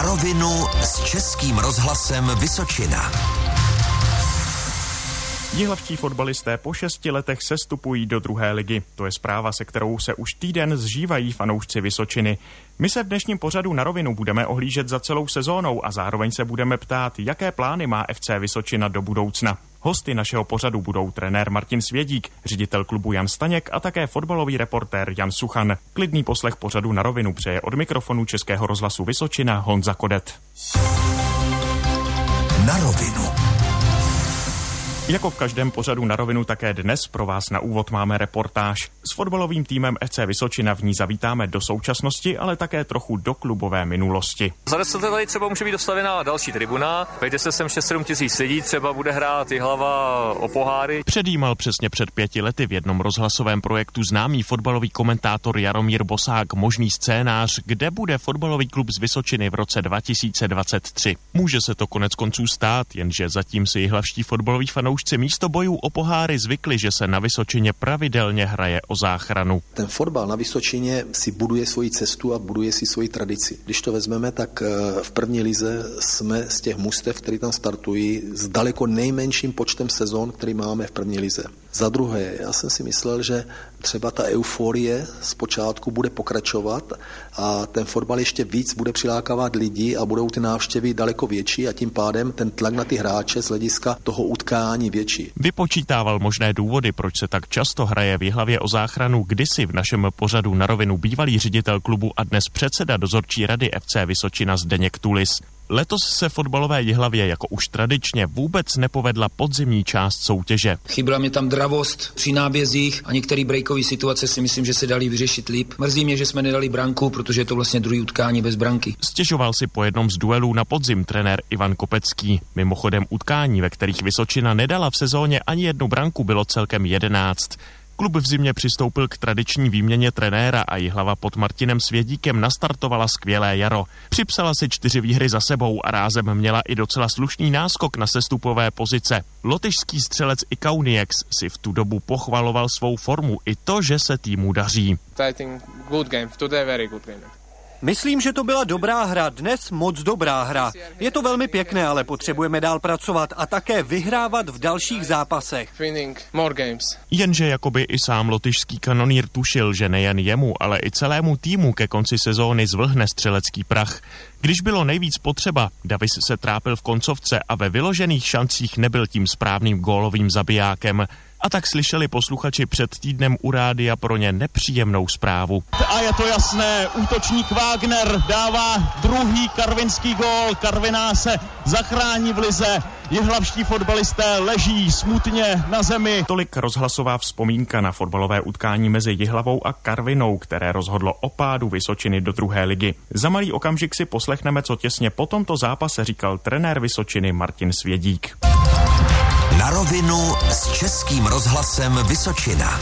Na rovinu s Českým rozhlasem Vysočina. Jihlavští fotbalisté po šesti letech sestupují do druhé ligy. To je zpráva, se kterou se už týden zžívají fanoušci Vysočiny. My se v dnešním pořadu na rovinu budeme ohlížet za celou sezónou a zároveň se budeme ptát, jaké plány má FC Vysočina do budoucna. Hosty našeho pořadu budou trenér Martin Svědík, ředitel klubu Jan Staněk a také fotbalový reportér Jan Suchan. Klidný poslech pořadu na rovinu přeje od mikrofonu Českého rozhlasu Vysočina Honza Kodet. Na rovinu. Jako v každém pořadu na rovinu také dnes pro vás na úvod máme reportáž. S fotbalovým týmem FC Vysočina v ní zavítáme do současnosti, ale také trochu do klubové minulosti. Za deset let tady třeba může být dostavená další tribuna. Vejde se sem 6-7 tisíc lidí, třeba bude hrát i hlava o poháry. Předjímal přesně před pěti lety v jednom rozhlasovém projektu známý fotbalový komentátor Jaromír Bosák možný scénář, kde bude fotbalový klub z Vysočiny v roce 2023. Může se to konec konců stát, jenže zatím si hlavští fotbaloví fanoušci fanoušci místo bojů o poháry zvykli, že se na Vysočině pravidelně hraje o záchranu. Ten fotbal na Vysočině si buduje svoji cestu a buduje si svoji tradici. Když to vezmeme, tak eh, v první lize jsme z těch mustev, který tam startují, s daleko nejmenším počtem sezon, který máme v první lize. Za druhé, já jsem si myslel, že třeba ta euforie zpočátku bude pokračovat a ten fotbal ještě víc bude přilákávat lidi a budou ty návštěvy daleko větší a tím pádem ten tlak na ty hráče z hlediska toho utkání větší. Vypočítával možné důvody, proč se tak často hraje v hlavě o záchranu kdysi v našem pořadu na rovinu bývalý ředitel klubu a dnes předseda dozorčí rady FC Vysočina Zdeněk Tulis. Letos se fotbalové Jihlavě jako už tradičně vůbec nepovedla podzimní část soutěže. Chyběla mě tam dravost při nábězích a některé breakové situace si myslím, že se dali vyřešit líp. Mrzí mě, že jsme nedali branku, protože je to vlastně druhý utkání bez branky. Stěžoval si po jednom z duelů na podzim trenér Ivan Kopecký. Mimochodem utkání, ve kterých Vysočina nedala v sezóně ani jednu branku, bylo celkem jedenáct. Klub v zimě přistoupil k tradiční výměně trenéra a hlava pod Martinem Svědíkem nastartovala skvělé jaro. Připsala si čtyři výhry za sebou a rázem měla i docela slušný náskok na sestupové pozice. Lotyšský střelec Ikauniex si v tu dobu pochvaloval svou formu i to, že se týmu daří. I think good game. Today very good game. Myslím, že to byla dobrá hra, dnes moc dobrá hra. Je to velmi pěkné, ale potřebujeme dál pracovat a také vyhrávat v dalších zápasech. Jenže jakoby i sám lotyšský kanonýr tušil, že nejen jemu, ale i celému týmu ke konci sezóny zvlhne střelecký prach. Když bylo nejvíc potřeba, Davis se trápil v koncovce a ve vyložených šancích nebyl tím správným gólovým zabijákem. A tak slyšeli posluchači před týdnem u rádia pro ně nepříjemnou zprávu. A je to jasné, útočník Wagner dává druhý karvinský gól. Karviná se zachrání v lize. Jihlavští fotbalisté leží smutně na zemi. Tolik rozhlasová vzpomínka na fotbalové utkání mezi Jihlavou a Karvinou, které rozhodlo o pádu Vysočiny do druhé ligy. Za malý okamžik si poslechneme, co těsně po tomto zápase říkal trenér Vysočiny Martin Svědík. Na rovinu s Českým rozhlasem Vysočina.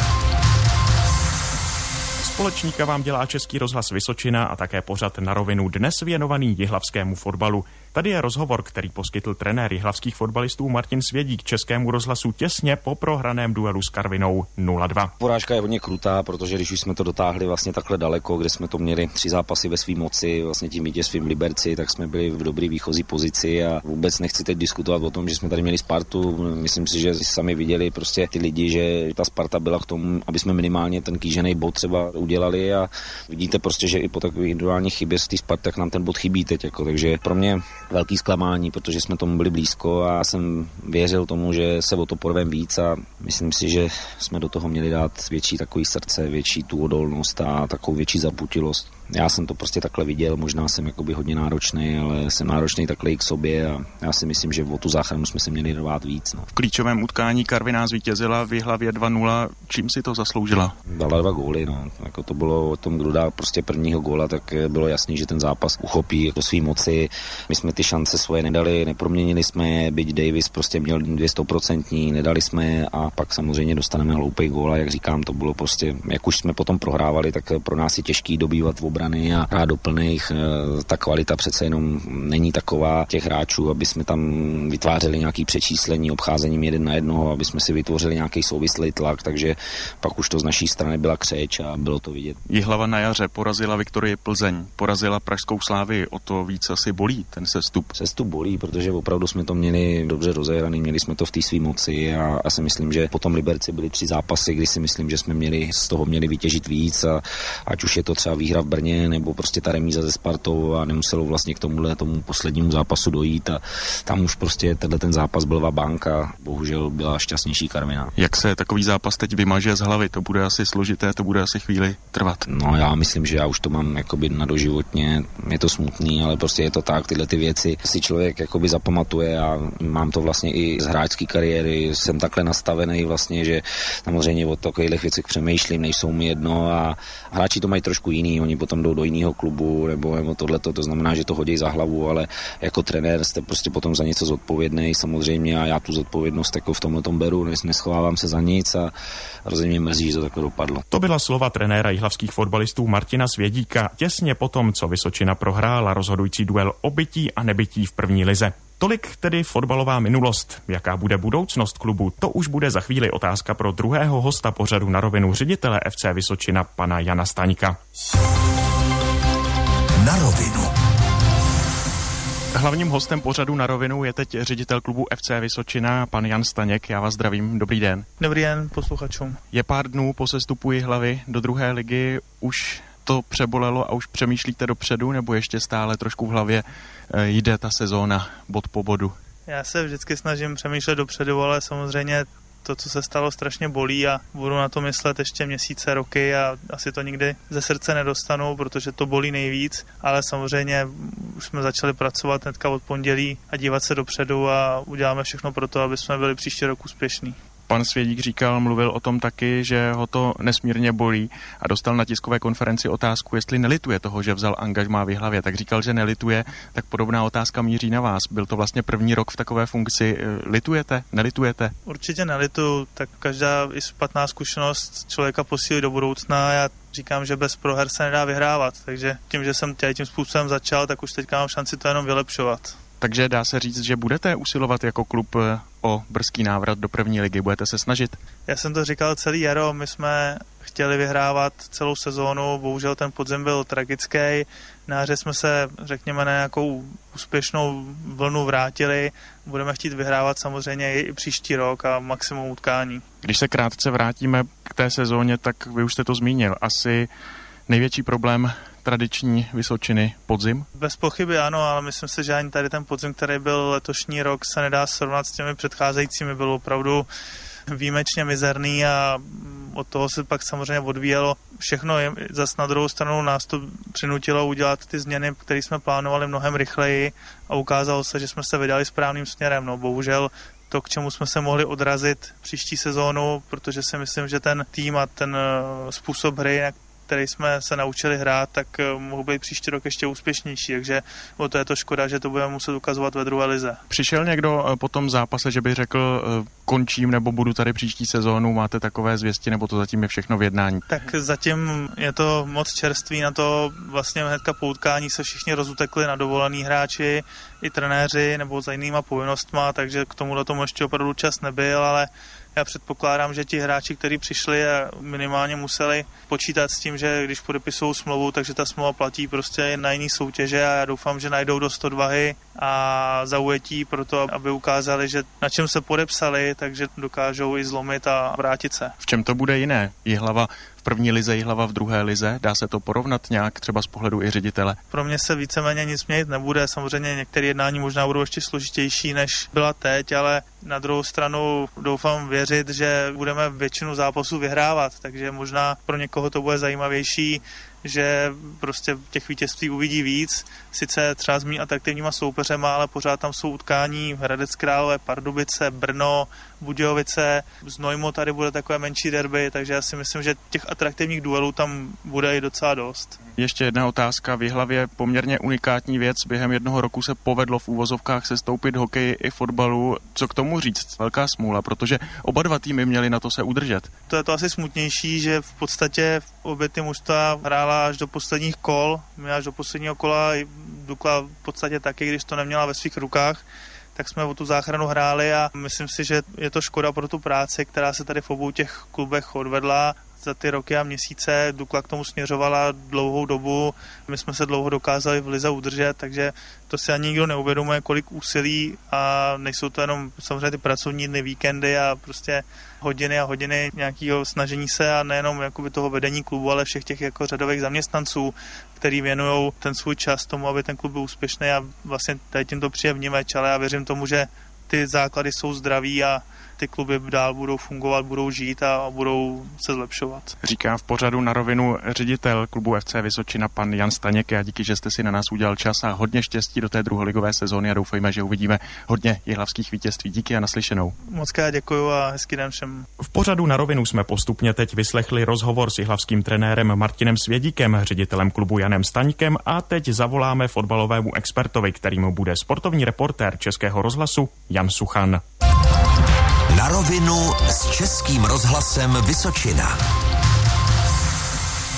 Společníka vám dělá Český rozhlas Vysočina a také pořad na rovinu dnes věnovaný jihlavskému fotbalu. Tady je rozhovor, který poskytl trenér jihlavských fotbalistů Martin Svědík Českému rozhlasu těsně po prohraném duelu s Karvinou 0-2. Porážka je hodně krutá, protože když už jsme to dotáhli vlastně takhle daleko, kde jsme to měli tři zápasy ve své moci, vlastně tím vítězstvím Liberci, tak jsme byli v dobré výchozí pozici a vůbec nechci teď diskutovat o tom, že jsme tady měli Spartu. Myslím si, že sami viděli prostě ty lidi, že ta Sparta byla k tomu, aby jsme minimálně ten kýžený bod třeba udělali a vidíte prostě, že i po takových individuálních chybě z té Sparty, tak nám ten bod chybí teď. Jako. Takže pro mě velký zklamání, protože jsme tomu byli blízko a jsem věřil tomu, že se o to porvem víc a myslím si, že jsme do toho měli dát větší takový srdce, větší tu odolnost a takovou větší zaputilost. Já jsem to prostě takhle viděl, možná jsem jakoby hodně náročný, ale jsem náročný takhle i k sobě a já si myslím, že o tu záchranu jsme se měli rvát víc. No. V klíčovém utkání Karviná zvítězila v hlavě 2-0. Čím si to zasloužila? Dala dva góly, no. Jako to bylo o tom, kdo dá prostě prvního góla, tak bylo jasný, že ten zápas uchopí jako svý moci. My jsme ty šance svoje nedali, neproměnili jsme je, byť Davis prostě měl 200%, nedali jsme je a pak samozřejmě dostaneme hloupý gól a jak říkám, to bylo prostě, jak už jsme potom prohrávali, tak pro nás je těžký dobývat v obrany a hrát do plných. Eh, ta kvalita přece jenom není taková těch hráčů, aby jsme tam vytvářeli nějaký přečíslení obcházením jeden na jednoho, aby jsme si vytvořili nějaký souvislý tlak, takže pak už to z naší strany byla křeč a bylo to vidět. Jihlava na jaře porazila Viktorii Plzeň, porazila Pražskou slávy, o to víc asi bolí ten sestup. Sestup bolí, protože opravdu jsme to měli dobře rozehraný, měli jsme to v té své moci a, a si myslím, že potom Liberci byli tři zápasy, kdy si myslím, že jsme měli z toho měli vytěžit víc a ať už je to třeba výhra v Brně nebo prostě ta remíza ze Spartou a nemuselo vlastně k tomuhle tomu poslednímu zápasu dojít a tam už prostě tenhle ten zápas byl banka, bohužel byla šťastnější Karvina. Jak se takový zápas teď vymaže z hlavy? To bude asi složité, to bude asi chvíli trvat. No já myslím, že já už to mám jakoby na doživotně, je to smutný, ale prostě je to tak, tyhle ty věci si člověk jakoby zapamatuje a mám to vlastně i z hráčské kariéry, jsem takhle nastavený vlastně, že samozřejmě o takových věcech přemýšlím, nejsou mi jedno a hráči to mají trošku jiný, oni potom jdou do jiného klubu nebo, nebo tohleto, to znamená, že to hodí za hlavu, ale jako trenér jste prostě potom za něco zodpovědný samozřejmě a já tu zodpovědnost jako v tomhle tom beru, neschovávám se za nic a mě mrzí, že to takhle dopadlo. To byla slova trenéra jihlavských fotbalistů Martina Svědíka. Těsně potom, co Vysočina prohrála rozhodující duel o bytí a nebytí v první lize. Tolik tedy fotbalová minulost. Jaká bude budoucnost klubu, to už bude za chvíli otázka pro druhého hosta pořadu na rovinu ředitele FC Vysočina, pana Jana Staňka. Na rovinu. Hlavním hostem pořadu na rovinu je teď ředitel klubu FC Vysočina, pan Jan Staněk. Já vás zdravím, dobrý den. Dobrý den posluchačům. Je pár dnů po sestupu hlavy do druhé ligy. Už to přebolelo a už přemýšlíte dopředu, nebo ještě stále trošku v hlavě eh, jde ta sezóna bod po bodu? Já se vždycky snažím přemýšlet dopředu, ale samozřejmě to, co se stalo, strašně bolí a budu na to myslet ještě měsíce, roky a asi to nikdy ze srdce nedostanu, protože to bolí nejvíc, ale samozřejmě už jsme začali pracovat hnedka od pondělí a dívat se dopředu a uděláme všechno pro to, aby jsme byli příští rok úspěšní. Pan Svědík říkal, mluvil o tom taky, že ho to nesmírně bolí a dostal na tiskové konferenci otázku, jestli nelituje toho, že vzal angažmá v hlavě. Tak říkal, že nelituje, tak podobná otázka míří na vás. Byl to vlastně první rok v takové funkci. Litujete? Nelitujete? Určitě nelitu, tak každá i špatná zkušenost člověka posílí do budoucna. Já říkám, že bez proher se nedá vyhrávat, takže tím, že jsem tím způsobem začal, tak už teďka mám šanci to jenom vylepšovat. Takže dá se říct, že budete usilovat jako klub eh, o brzký návrat do první ligy. Budete se snažit? Já jsem to říkal celý jaro. My jsme chtěli vyhrávat celou sezónu, bohužel ten podzem byl tragický. Na jaře jsme se, řekněme, na nějakou úspěšnou vlnu vrátili. Budeme chtít vyhrávat samozřejmě i příští rok a maximum utkání. Když se krátce vrátíme k té sezóně, tak vy už jste to zmínil. Asi největší problém tradiční Vysočiny podzim? Bez pochyby ano, ale myslím si, že ani tady ten podzim, který byl letošní rok, se nedá srovnat s těmi předcházejícími. Byl opravdu výjimečně mizerný a od toho se pak samozřejmě odvíjelo všechno. Je, zas na druhou stranu nás to přinutilo udělat ty změny, které jsme plánovali mnohem rychleji a ukázalo se, že jsme se vydali správným směrem. No bohužel to, k čemu jsme se mohli odrazit příští sezónu, protože si myslím, že ten tým a ten eh, způsob hry, který jsme se naučili hrát, tak eh, mohl být příští rok ještě úspěšnější, takže o to je to škoda, že to budeme muset ukazovat ve druhé lize. Přišel někdo eh, po tom zápase, že by řekl, eh, končím nebo budu tady příští sezónu, máte takové zvěsti, nebo to zatím je všechno v jednání? Tak zatím je to moc čerství na to, vlastně hnedka po utkání se všichni rozutekli na dovolený hráči, i trenéři nebo za jinýma povinnostma, takže k tomuhle tomu ještě opravdu čas nebyl, ale já předpokládám, že ti hráči, kteří přišli a minimálně museli počítat s tím, že když podepisují smlouvu, takže ta smlouva platí prostě na jiný soutěže a já doufám, že najdou dost odvahy a zaujetí pro to, aby ukázali, že na čem se podepsali, takže dokážou i zlomit a vrátit se. V čem to bude jiné? Je hlava první lize i hlava v druhé lize? Dá se to porovnat nějak třeba z pohledu i ředitele? Pro mě se víceméně nic měnit nebude. Samozřejmě některé jednání možná budou ještě složitější, než byla teď, ale na druhou stranu doufám věřit, že budeme většinu zápasů vyhrávat, takže možná pro někoho to bude zajímavější že prostě těch vítězství uvidí víc, sice třeba s méně atraktivníma soupeřema, ale pořád tam jsou utkání Hradec Králové, Pardubice, Brno, Budějovice, Znojmo tady bude takové menší derby, takže já si myslím, že těch atraktivních duelů tam bude i docela dost. Ještě jedna otázka. V hlavě poměrně unikátní věc. Během jednoho roku se povedlo v úvozovkách sestoupit hokeji i fotbalu. Co k tomu říct, velká smůla, protože oba dva týmy měli na to se udržet. To je to asi smutnější, že v podstatě obě ty mužstva hrála až do posledních kol, my až do posledního kola, Dukla v podstatě taky, když to neměla ve svých rukách, tak jsme o tu záchranu hráli a myslím si, že je to škoda pro tu práci, která se tady v obou těch klubech odvedla za ty roky a měsíce. Dukla k tomu směřovala dlouhou dobu. My jsme se dlouho dokázali v Lize udržet, takže to si ani nikdo neuvědomuje, kolik úsilí a nejsou to jenom samozřejmě ty pracovní dny, víkendy a prostě hodiny a hodiny nějakého snažení se a nejenom jakoby toho vedení klubu, ale všech těch jako řadových zaměstnanců, který věnují ten svůj čas tomu, aby ten klub byl úspěšný a vlastně tady tím to vnímač, ale já věřím tomu, že ty základy jsou zdraví a ty kluby dál budou fungovat, budou žít a budou se zlepšovat. Říká v pořadu na rovinu ředitel klubu FC Vysočina pan Jan Staněk a díky, že jste si na nás udělal čas a hodně štěstí do té druholigové sezóny a doufejme, že uvidíme hodně jihlavských vítězství. Díky a naslyšenou. Moc krát děkuji a hezký den všem. V pořadu na rovinu jsme postupně teď vyslechli rozhovor s jihlavským trenérem Martinem Svědíkem, ředitelem klubu Janem Staňkem a teď zavoláme fotbalovému expertovi, kterým bude sportovní reportér Českého rozhlasu Jan Suchan. Na rovinu s Českým rozhlasem Vysočina.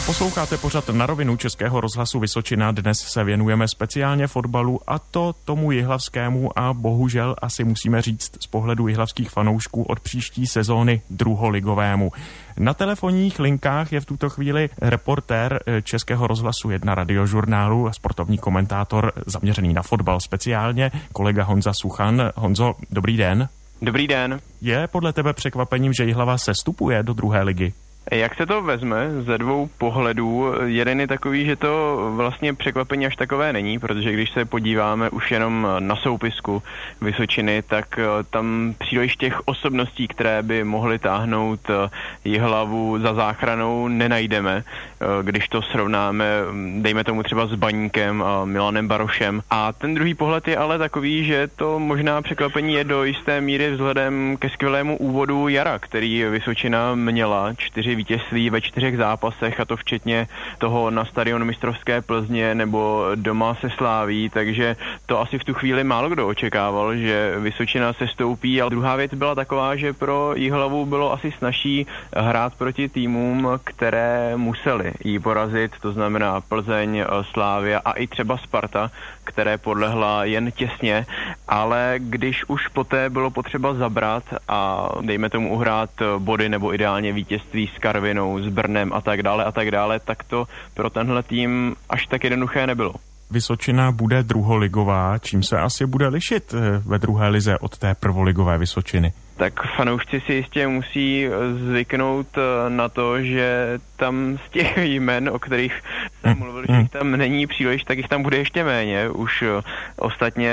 Posloucháte pořad na rovinu Českého rozhlasu Vysočina. Dnes se věnujeme speciálně fotbalu a to tomu jihlavskému a bohužel asi musíme říct z pohledu jihlavských fanoušků od příští sezóny druholigovému. Na telefonních linkách je v tuto chvíli reportér Českého rozhlasu 1 radiožurnálu a sportovní komentátor zaměřený na fotbal speciálně, kolega Honza Suchan. Honzo, dobrý den. Dobrý den. Je podle tebe překvapením, že Jihlava se stupuje do druhé ligy? Jak se to vezme ze dvou pohledů? Jeden je takový, že to vlastně překvapení až takové není, protože když se podíváme už jenom na soupisku Vysočiny, tak eh, tam příliš těch osobností, které by mohly táhnout eh, Jihlavu za záchranou, nenajdeme, eh, když to srovnáme, hm, dejme tomu třeba s Baníkem a Milanem Barošem. A ten druhý pohled je ale takový, že to možná překvapení je do jisté míry vzhledem ke skvělému úvodu Jara, který Vysočina měla čtyři vítězství ve čtyřech zápasech a to včetně toho na stadionu mistrovské Plzně nebo doma se sláví, takže to asi v tu chvíli málo kdo očekával, že Vysočina se stoupí, ale druhá věc byla taková, že pro Jihlavu bylo asi snažší hrát proti týmům, které museli jí porazit, to znamená Plzeň, Slávia a i třeba Sparta, které podlehla jen těsně, ale když už poté bylo potřeba zabrat a dejme tomu uhrát body nebo ideálně vítězství s Karvinou, s Brnem a tak dále a tak dále, tak to pro tenhle tým až tak jednoduché nebylo. Vysočina bude druholigová, čím se asi bude lišit eh, ve druhé lize od té prvoligové Vysočiny? Tak fanoušci si jistě musí zvyknout eh, na to, že tam z těch jmen, o kterých jsem mluvil, že jich tam není příliš, tak jich tam bude ještě méně. Už eh, ostatně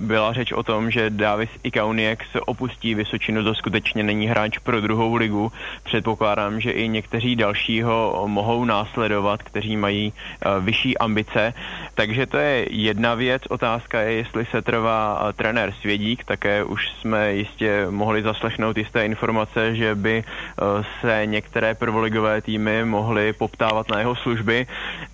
byla řeč o tom, že Davis se opustí Vysočinu, to skutečně není hráč pro druhou ligu. Předpokládám, že i někteří další ho mohou následovat, kteří mají vyšší ambice. Takže to je jedna věc. Otázka je, jestli se trvá trenér Svědík, také už jsme jistě mohli zaslechnout jisté informace, že by uh, se některé prvoligové týmy mohli poptávat na jeho služby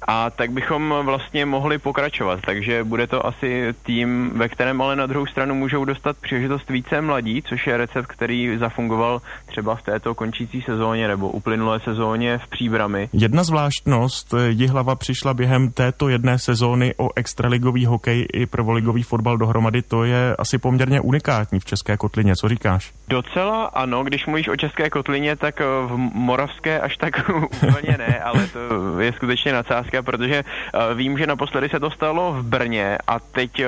a tak bychom vlastně mohli pokračovat. Takže bude to asi tým, ve kterém ale na druhou stranu můžou dostat příležitost více mladí, což je recept, který zafungoval třeba v této končící sezóně nebo uplynulé sezóně v Příbrami. Jedna zvláštnost, Jihlava přišla během této jedné sezóny o extraligový hokej i prvoligový fotbal dohromady, to je asi poměrně unikátní v České kotlině, co říkáš? Docela ano, když mluvíš o České kotlině, tak v Moravské až tak úplně ne, ale to je skutečně nadsázka, protože uh, vím, že naposledy se to stalo v Brně a teď uh,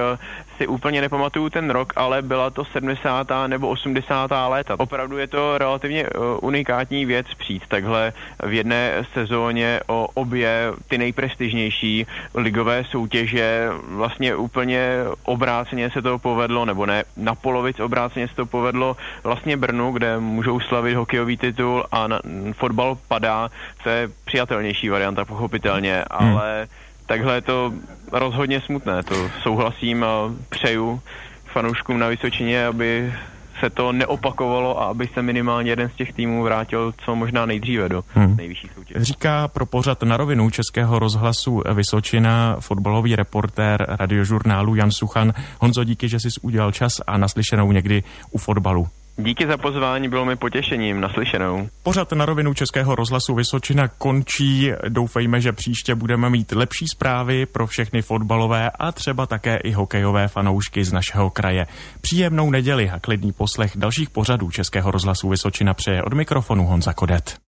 si úplně nepamatuju ten rok, ale byla to 70. nebo 80. léta. Opravdu je to relativně uh, unikátní věc přijít takhle v jedné sezóně o obě ty nejprestižnější ligové soutěže. Vlastně úplně obráceně se to povedlo, nebo ne, na polovic obráceně se to povedlo vlastně Brnu, kde můžou slavit hokejový titul a na, fotbal padá. To je přijatelnější varianta, pochopitelně, hmm. Takhle je to rozhodně smutné, to souhlasím a přeju fanouškům na Vysočině, aby se to neopakovalo a aby se minimálně jeden z těch týmů vrátil co možná nejdříve do Hmm. nejvyšší soutěže. Říká pro pořad na rovinu Českého rozhlasu Vysočina fotbalový reportér radiožurnálu Jan Suchan. Honzo, díky, že jsi udělal čas a naslyšenou někdy u fotbalu. Díky za pozvání, bylo mi potěšením. Naslyšenou. Pořad na rovinu Českého rozhlasu Vysočina končí. Doufejme, že příště budeme mít lepší zprávy pro všechny fotbalové a třeba také i hokejové fanoušky z našeho kraje. Příjemnou neděli a klidný poslech dalších pořadů Českého rozhlasu Vysočina přeje od mikrofonu Honza Kodet.